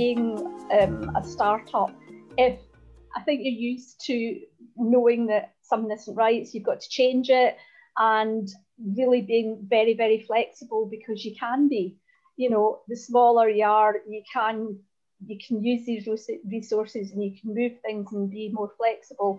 being um, a startup, if I think you're used to knowing that something isn't right, so you've got to change it, and really being very, very flexible because you can be. You know, the smaller you are, you can you can use these resources and you can move things and be more flexible.